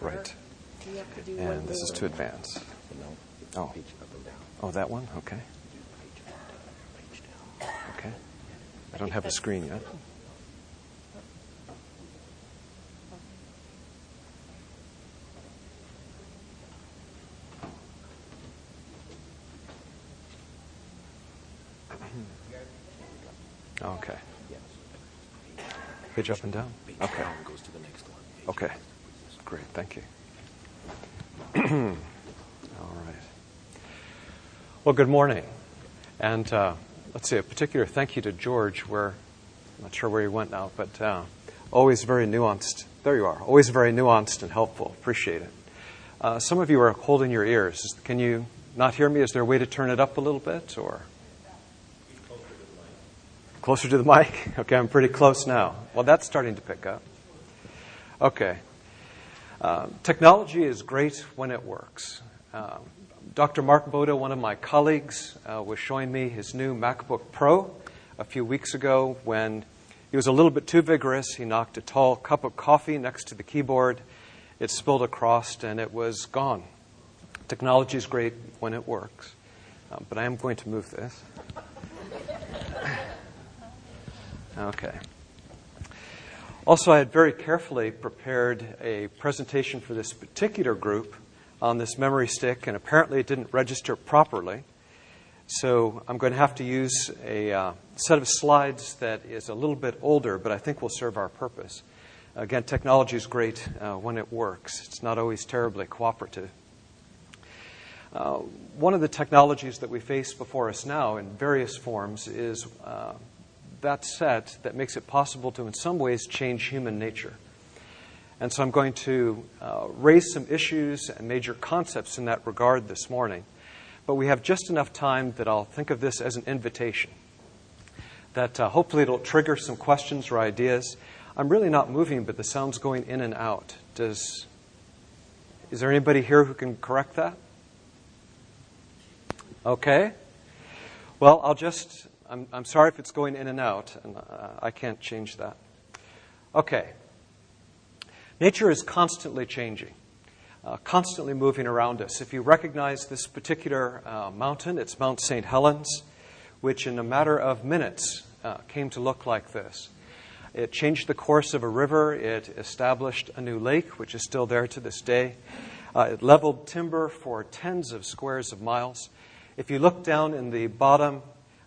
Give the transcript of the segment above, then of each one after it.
Right. Do you have to do one And this is more? to advance. Oh. Oh, that one? Okay. Okay. I don't have a screen yet. Okay. Page up and down? Okay. goes to the next one. Okay. Great. Thank you. All right. Well, good morning. And uh, let's see, a particular thank you to George, where I'm not sure where he went now, but uh, always very nuanced. There you are. Always very nuanced and helpful. Appreciate it. Uh, some of you are holding your ears. Can you not hear me? Is there a way to turn it up a little bit, or closer to the mic? Okay, I'm pretty close now. Well, that's starting to pick up. Okay. Uh, technology is great when it works. Um, Dr. Mark Boda, one of my colleagues, uh, was showing me his new MacBook Pro a few weeks ago when he was a little bit too vigorous. He knocked a tall cup of coffee next to the keyboard. It spilled across and it was gone. Technology is great when it works, um, but I am going to move this. Okay. Also, I had very carefully prepared a presentation for this particular group on this memory stick, and apparently it didn't register properly. So I'm going to have to use a uh, set of slides that is a little bit older, but I think will serve our purpose. Again, technology is great uh, when it works, it's not always terribly cooperative. Uh, one of the technologies that we face before us now in various forms is uh, that set that makes it possible to, in some ways, change human nature. And so I'm going to uh, raise some issues and major concepts in that regard this morning. But we have just enough time that I'll think of this as an invitation. That uh, hopefully it'll trigger some questions or ideas. I'm really not moving, but the sound's going in and out. Does, is there anybody here who can correct that? Okay. Well, I'll just, I'm, I'm sorry if it's going in and out, and uh, I can't change that. Okay. Nature is constantly changing, uh, constantly moving around us. If you recognize this particular uh, mountain, it's Mount St. Helens, which in a matter of minutes uh, came to look like this. It changed the course of a river, it established a new lake, which is still there to this day. Uh, it leveled timber for tens of squares of miles. If you look down in the bottom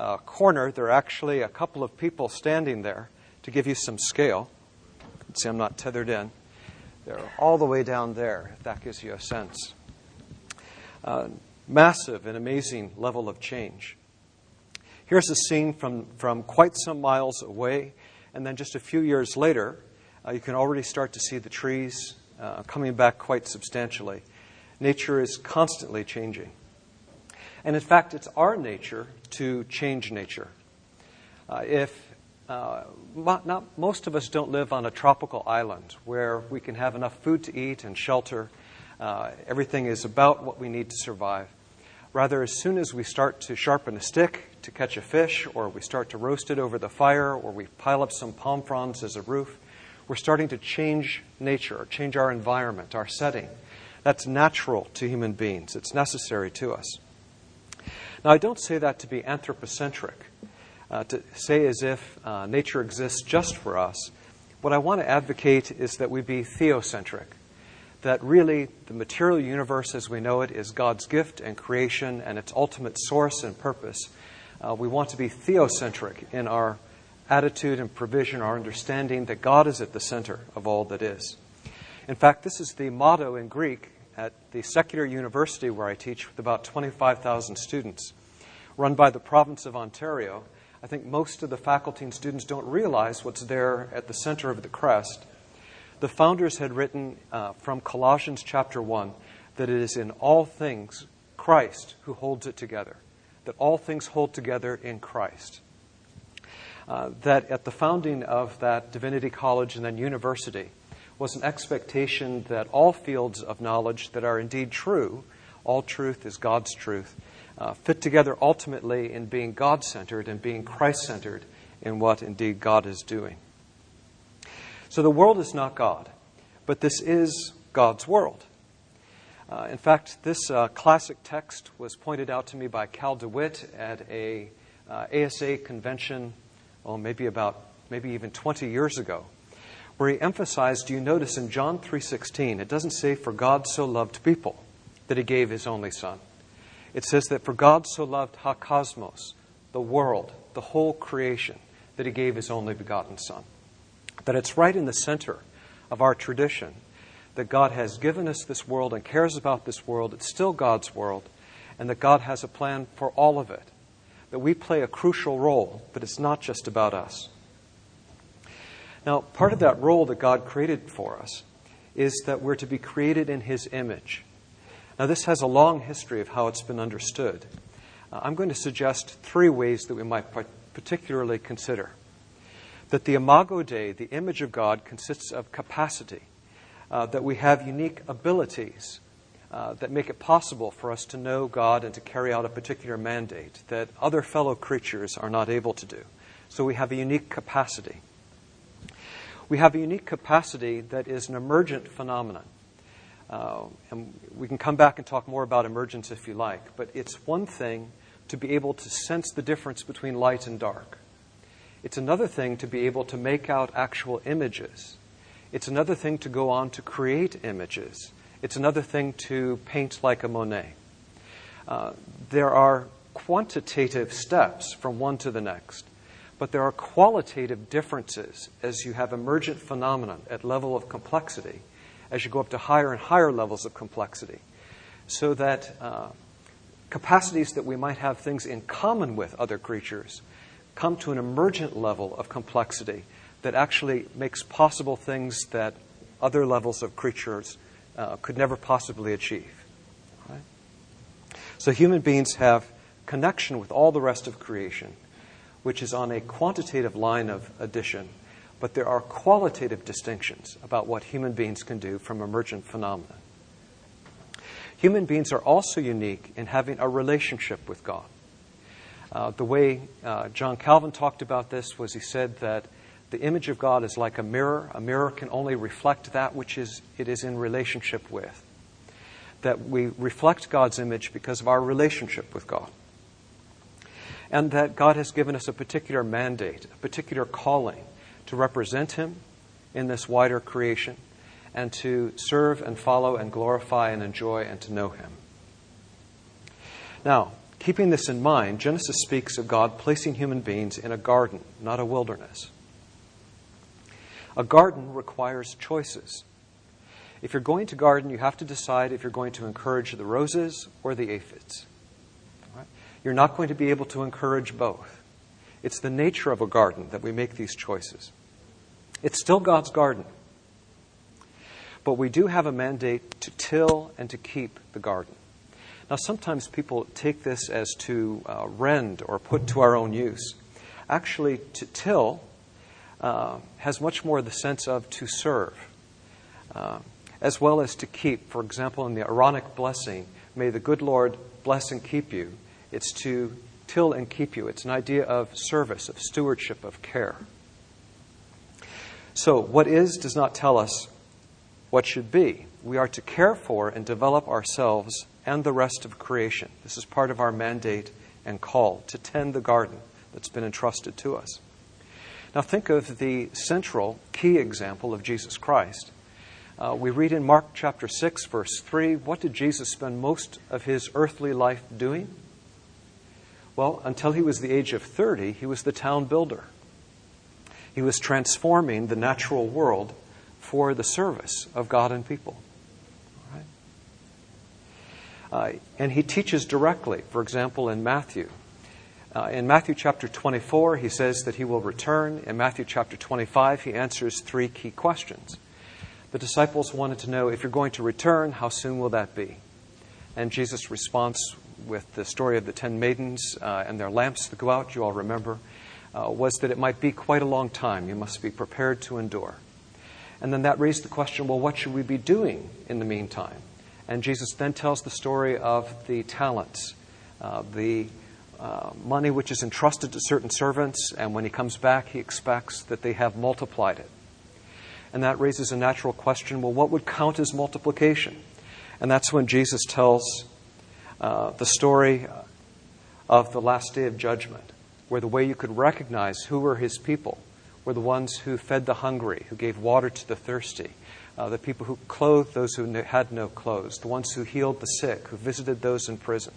uh, corner, there are actually a couple of people standing there to give you some scale. See, I'm not tethered in. They're all the way down there, if that gives you a sense. Uh, massive and amazing level of change. Here's a scene from, from quite some miles away, and then just a few years later, uh, you can already start to see the trees uh, coming back quite substantially. Nature is constantly changing. And in fact, it's our nature to change nature. Uh, if uh, not, most of us don't live on a tropical island where we can have enough food to eat and shelter. Uh, everything is about what we need to survive. Rather, as soon as we start to sharpen a stick to catch a fish, or we start to roast it over the fire, or we pile up some palm fronds as a roof, we're starting to change nature, or change our environment, our setting. That's natural to human beings, it's necessary to us. Now, I don't say that to be anthropocentric, uh, to say as if uh, nature exists just for us. What I want to advocate is that we be theocentric, that really the material universe as we know it is God's gift and creation and its ultimate source and purpose. Uh, we want to be theocentric in our attitude and provision, our understanding that God is at the center of all that is. In fact, this is the motto in Greek at the secular university where I teach with about 25,000 students, run by the province of Ontario. I think most of the faculty and students don't realize what's there at the center of the crest. The founders had written uh, from Colossians chapter 1 that it is in all things Christ who holds it together, that all things hold together in Christ. Uh, that at the founding of that divinity college and then university, was an expectation that all fields of knowledge that are indeed true, all truth is God's truth, uh, fit together ultimately in being God centered and being Christ centered in what indeed God is doing. So the world is not God, but this is God's world. Uh, in fact, this uh, classic text was pointed out to me by Cal DeWitt at a uh, ASA convention, oh, maybe about maybe even 20 years ago, where he emphasized. Do you notice in John 3:16, it doesn't say for God so loved people that he gave his only Son. It says that for God so loved hakosmos, the world, the whole creation, that he gave his only begotten Son. That it's right in the center of our tradition that God has given us this world and cares about this world. It's still God's world, and that God has a plan for all of it. That we play a crucial role, but it's not just about us. Now, part of that role that God created for us is that we're to be created in His image. Now, this has a long history of how it's been understood. Uh, I'm going to suggest three ways that we might particularly consider. That the imago Dei, the image of God, consists of capacity, uh, that we have unique abilities uh, that make it possible for us to know God and to carry out a particular mandate that other fellow creatures are not able to do. So we have a unique capacity. We have a unique capacity that is an emergent phenomenon. Uh, and we can come back and talk more about emergence if you like, but it's one thing to be able to sense the difference between light and dark. It's another thing to be able to make out actual images. It's another thing to go on to create images. It's another thing to paint like a Monet. Uh, there are quantitative steps from one to the next, but there are qualitative differences as you have emergent phenomena at level of complexity as you go up to higher and higher levels of complexity. So that uh, capacities that we might have things in common with other creatures come to an emergent level of complexity that actually makes possible things that other levels of creatures uh, could never possibly achieve. Right? So human beings have connection with all the rest of creation, which is on a quantitative line of addition but there are qualitative distinctions about what human beings can do from emergent phenomena. Human beings are also unique in having a relationship with God. Uh, the way uh, John Calvin talked about this was he said that the image of God is like a mirror. A mirror can only reflect that which is, it is in relationship with. That we reflect God's image because of our relationship with God. And that God has given us a particular mandate, a particular calling to represent Him in this wider creation and to serve and follow and glorify and enjoy and to know Him. Now, keeping this in mind, Genesis speaks of God placing human beings in a garden, not a wilderness. A garden requires choices. If you're going to garden, you have to decide if you're going to encourage the roses or the aphids. You're not going to be able to encourage both. It's the nature of a garden that we make these choices. It's still God's garden. But we do have a mandate to till and to keep the garden. Now, sometimes people take this as to uh, rend or put to our own use. Actually, to till uh, has much more the sense of to serve, uh, as well as to keep. For example, in the Aaronic blessing, may the good Lord bless and keep you. It's to till and keep you. It's an idea of service, of stewardship, of care. So, what is does not tell us what should be. We are to care for and develop ourselves and the rest of creation. This is part of our mandate and call to tend the garden that's been entrusted to us. Now, think of the central key example of Jesus Christ. Uh, we read in Mark chapter 6, verse 3, what did Jesus spend most of his earthly life doing? Well, until he was the age of 30, he was the town builder. He was transforming the natural world for the service of God and people. Right? Uh, and he teaches directly, for example, in Matthew. Uh, in Matthew chapter 24, he says that he will return. In Matthew chapter 25, he answers three key questions. The disciples wanted to know if you're going to return, how soon will that be? And Jesus' response with the story of the ten maidens uh, and their lamps that go out, you all remember uh, was that it might be quite a long time. You must be prepared to endure. And then that raised the question well, what should we be doing in the meantime? And Jesus then tells the story of the talents, uh, the uh, money which is entrusted to certain servants, and when he comes back, he expects that they have multiplied it. And that raises a natural question well, what would count as multiplication? And that's when Jesus tells uh, the story of the last day of judgment, where the way you could recognize who were his people were the ones who fed the hungry, who gave water to the thirsty, uh, the people who clothed those who had no clothes, the ones who healed the sick, who visited those in prison.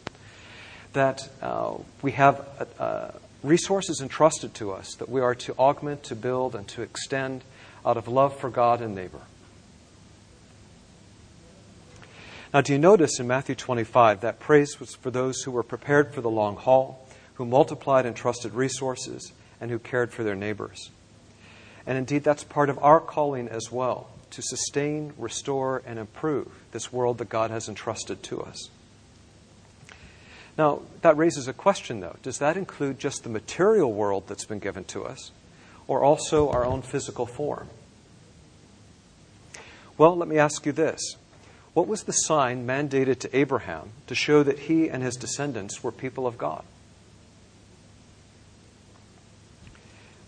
That uh, we have uh, resources entrusted to us that we are to augment, to build, and to extend out of love for God and neighbor. Now, do you notice in Matthew 25 that praise was for those who were prepared for the long haul, who multiplied and trusted resources, and who cared for their neighbors? And indeed, that's part of our calling as well to sustain, restore, and improve this world that God has entrusted to us. Now, that raises a question, though. Does that include just the material world that's been given to us, or also our own physical form? Well, let me ask you this What was the sign mandated to Abraham to show that he and his descendants were people of God?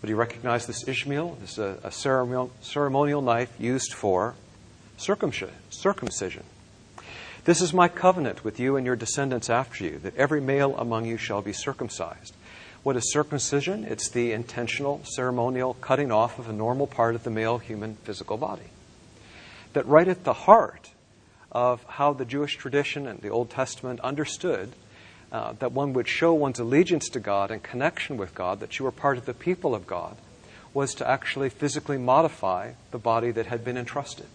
Would you recognize this izmel? This is a, a ceremonial, ceremonial knife used for circumcision. This is my covenant with you and your descendants after you, that every male among you shall be circumcised. What is circumcision? It's the intentional, ceremonial cutting off of a normal part of the male human physical body. That right at the heart of how the Jewish tradition and the Old Testament understood uh, that one would show one's allegiance to God and connection with God, that you were part of the people of God, was to actually physically modify the body that had been entrusted.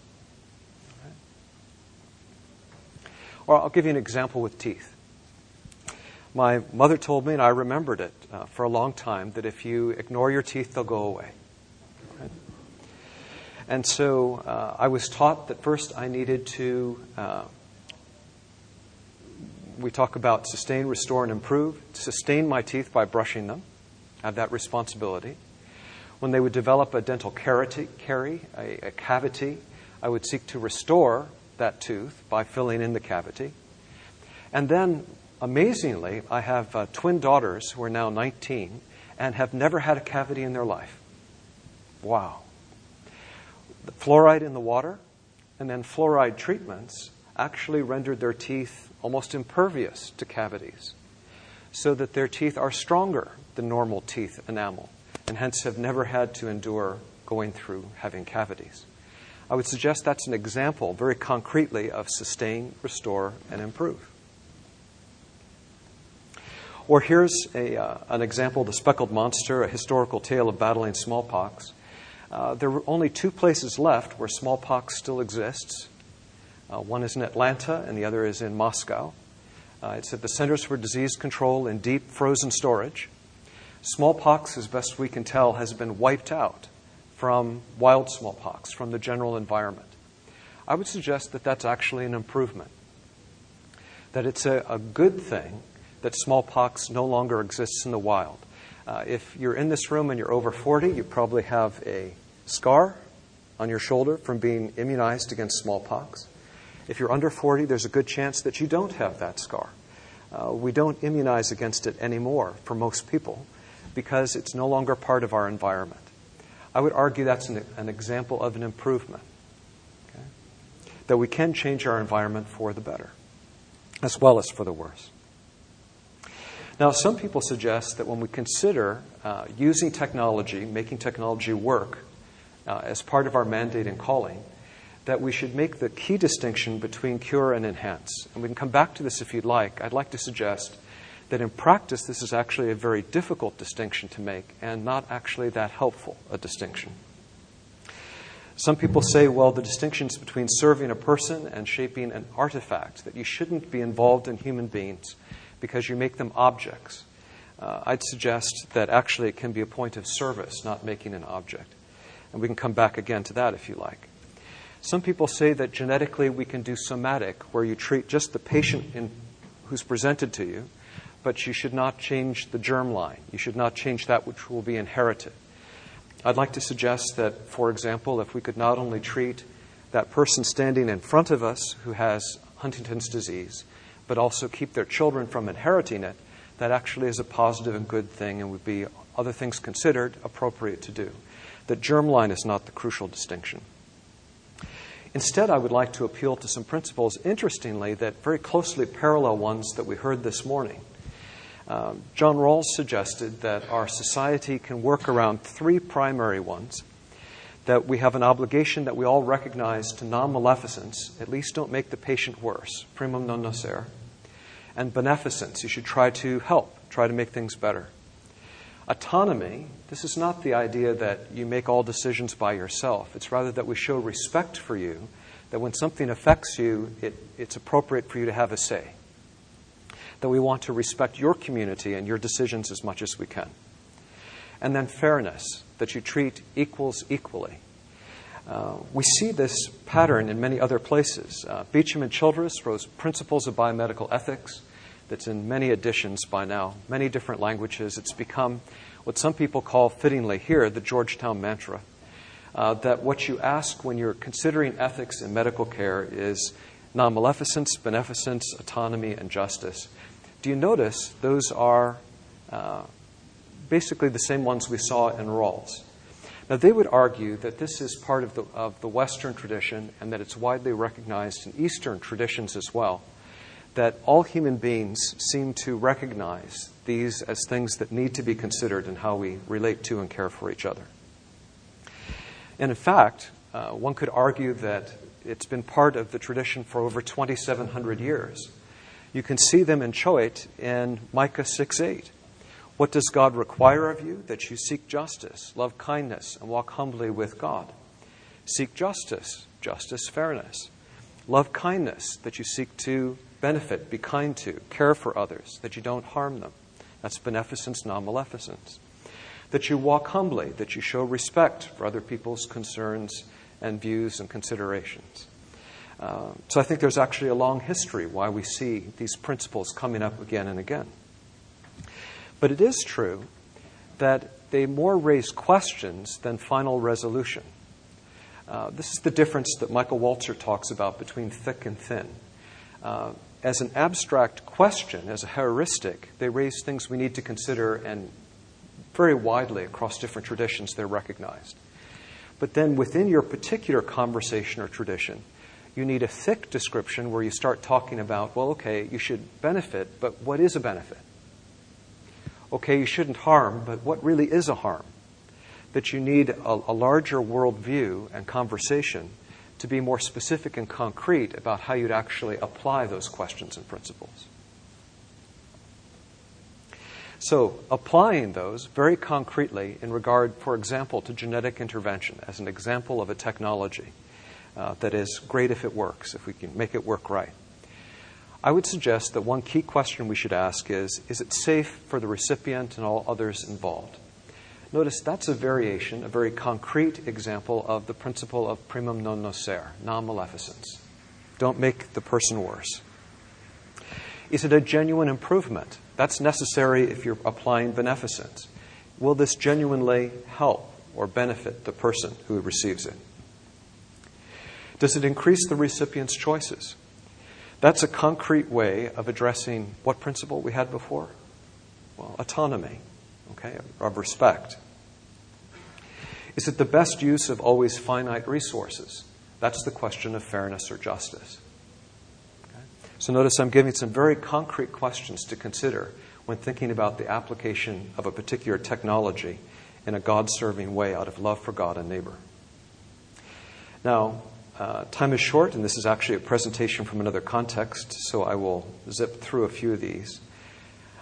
Or I'll give you an example with teeth. My mother told me, and I remembered it uh, for a long time, that if you ignore your teeth, they'll go away. And so uh, I was taught that first I needed to, uh, we talk about sustain, restore, and improve, sustain my teeth by brushing them, have that responsibility. When they would develop a dental carie, a, a cavity, I would seek to restore that tooth by filling in the cavity. And then, amazingly, I have uh, twin daughters who are now 19 and have never had a cavity in their life. Wow. The fluoride in the water and then fluoride treatments actually rendered their teeth almost impervious to cavities, so that their teeth are stronger than normal teeth enamel, and hence have never had to endure going through having cavities. I would suggest that's an example, very concretely, of sustain, restore, and improve. Or here's a, uh, an example the speckled monster, a historical tale of battling smallpox. Uh, there are only two places left where smallpox still exists. Uh, one is in Atlanta, and the other is in Moscow. Uh, it's at the Centers for Disease Control in deep frozen storage. Smallpox, as best we can tell, has been wiped out from wild smallpox, from the general environment. I would suggest that that's actually an improvement. That it's a, a good thing that smallpox no longer exists in the wild. Uh, if you're in this room and you're over 40, you probably have a scar on your shoulder from being immunized against smallpox. If you're under 40, there's a good chance that you don't have that scar. Uh, we don't immunize against it anymore for most people because it's no longer part of our environment. I would argue that's an, an example of an improvement. Okay? That we can change our environment for the better, as well as for the worse. Now, some people suggest that when we consider uh, using technology, making technology work uh, as part of our mandate and calling, that we should make the key distinction between cure and enhance. And we can come back to this if you'd like. I'd like to suggest that in practice, this is actually a very difficult distinction to make and not actually that helpful a distinction. Some people say, well, the distinctions between serving a person and shaping an artifact, that you shouldn't be involved in human beings because you make them objects. Uh, I'd suggest that actually it can be a point of service, not making an object. And we can come back again to that if you like. Some people say that genetically we can do somatic, where you treat just the patient in, who's presented to you but you should not change the germ line. You should not change that which will be inherited. I'd like to suggest that, for example, if we could not only treat that person standing in front of us who has Huntington's disease, but also keep their children from inheriting it, that actually is a positive and good thing and would be, other things considered, appropriate to do. That germline is not the crucial distinction. Instead, I would like to appeal to some principles, interestingly, that very closely parallel ones that we heard this morning. Um, John Rawls suggested that our society can work around three primary ones that we have an obligation that we all recognize to non maleficence, at least don't make the patient worse, primum non nocere, and beneficence, you should try to help, try to make things better. Autonomy, this is not the idea that you make all decisions by yourself. It's rather that we show respect for you, that when something affects you, it, it's appropriate for you to have a say. That we want to respect your community and your decisions as much as we can. And then fairness, that you treat equals equally. Uh, we see this pattern in many other places. Uh, Beauchamp and Childress wrote Principles of Biomedical Ethics that's in many editions by now, many different languages. It's become what some people call fittingly here the Georgetown mantra. Uh, that what you ask when you're considering ethics in medical care is non maleficence, beneficence, autonomy, and justice. Do you notice those are uh, basically the same ones we saw in Rawls? Now, they would argue that this is part of the, of the Western tradition and that it's widely recognized in Eastern traditions as well that all human beings seem to recognize these as things that need to be considered in how we relate to and care for each other. And in fact, uh, one could argue that it's been part of the tradition for over 2,700 years. You can see them in Choate in Micah 6 8. What does God require of you? That you seek justice, love kindness, and walk humbly with God. Seek justice, justice, fairness. Love kindness, that you seek to benefit, be kind to, care for others, that you don't harm them. That's beneficence, non maleficence. That you walk humbly, that you show respect for other people's concerns and views and considerations. Uh, so I think there's actually a long history why we see these principles coming up again and again. But it is true that they more raise questions than final resolution. Uh, this is the difference that Michael Walzer talks about between thick and thin. Uh, as an abstract question, as a heuristic, they raise things we need to consider, and very widely across different traditions, they're recognized. But then within your particular conversation or tradition, you need a thick description where you start talking about, well, okay, you should benefit, but what is a benefit? Okay, you shouldn't harm, but what really is a harm? That you need a, a larger worldview and conversation to be more specific and concrete about how you'd actually apply those questions and principles. So, applying those very concretely in regard, for example, to genetic intervention as an example of a technology uh, that is great if it works, if we can make it work right. I would suggest that one key question we should ask is Is it safe for the recipient and all others involved? Notice that's a variation, a very concrete example of the principle of primum non nocere, non maleficence. Don't make the person worse. Is it a genuine improvement? That's necessary if you're applying beneficence. Will this genuinely help or benefit the person who receives it? Does it increase the recipient's choices? That's a concrete way of addressing what principle we had before? Well, autonomy okay, of respect. Is it the best use of always finite resources? That's the question of fairness or justice. Okay? So notice I'm giving some very concrete questions to consider when thinking about the application of a particular technology in a God serving way out of love for God and neighbor. Now, uh, time is short, and this is actually a presentation from another context, so I will zip through a few of these.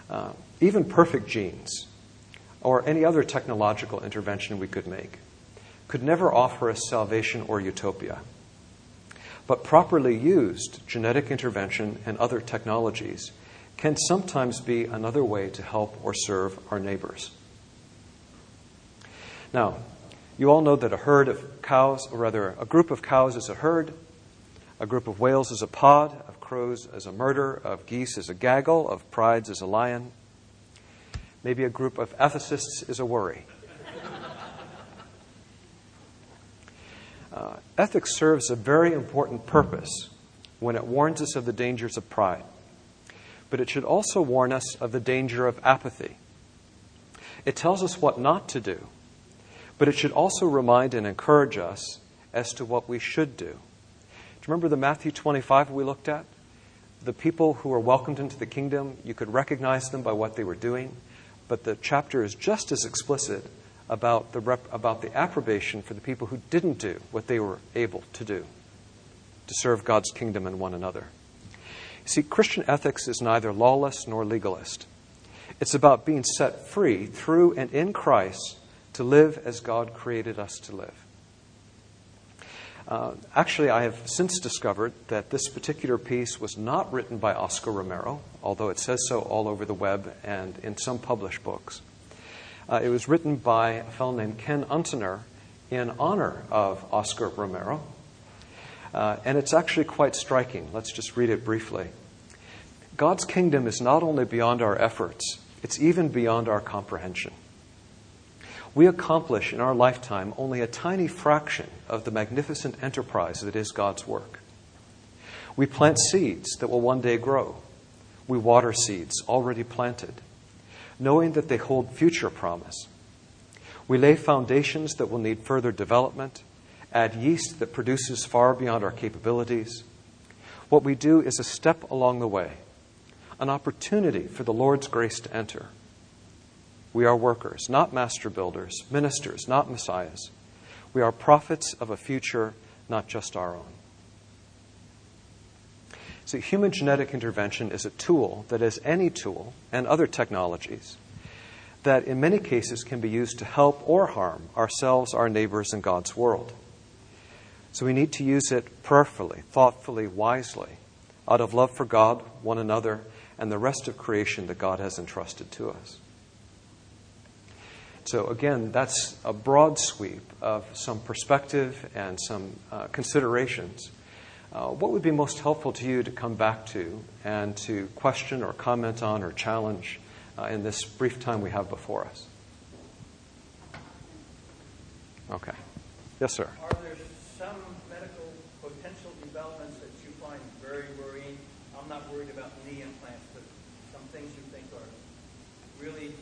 Uh, even perfect genes or any other technological intervention we could make could never offer us salvation or utopia. But properly used, genetic intervention and other technologies can sometimes be another way to help or serve our neighbors. Now, you all know that a herd of cows, or rather, a group of cows is a herd, a group of whales is a pod, of crows is a murder, of geese is a gaggle, of prides is a lion, Maybe a group of ethicists is a worry. Uh, ethics serves a very important purpose when it warns us of the dangers of pride, but it should also warn us of the danger of apathy. It tells us what not to do, but it should also remind and encourage us as to what we should do. Do you remember the Matthew 25 we looked at? The people who were welcomed into the kingdom, you could recognize them by what they were doing, but the chapter is just as explicit about the, rep- about the approbation for the people who didn't do what they were able to do to serve God's kingdom and one another. See, Christian ethics is neither lawless nor legalist. It's about being set free through and in Christ to live as God created us to live. Uh, actually, I have since discovered that this particular piece was not written by Oscar Romero, although it says so all over the web and in some published books. Uh, it was written by a fellow named Ken Untener in honor of Oscar Romero. Uh, and it's actually quite striking. Let's just read it briefly. God's kingdom is not only beyond our efforts, it's even beyond our comprehension. We accomplish in our lifetime only a tiny fraction of the magnificent enterprise that is God's work. We plant seeds that will one day grow. We water seeds already planted knowing that they hold future promise. We lay foundations that will need further development, add yeast that produces far beyond our capabilities. What we do is a step along the way, an opportunity for the Lord's grace to enter. We are workers, not master builders, ministers, not messiahs. We are prophets of a future, not just our own. So, human genetic intervention is a tool that, as any tool and other technologies, that in many cases can be used to help or harm ourselves, our neighbors, and God's world. So, we need to use it prayerfully, thoughtfully, wisely, out of love for God, one another, and the rest of creation that God has entrusted to us. So, again, that's a broad sweep of some perspective and some uh, considerations uh, what would be most helpful to you to come back to and to question or comment on or challenge uh, in this brief time we have before us? Okay. Yes, sir. Are there some medical potential developments that you find very worrying? I'm not worried about knee implants, but some things you think are really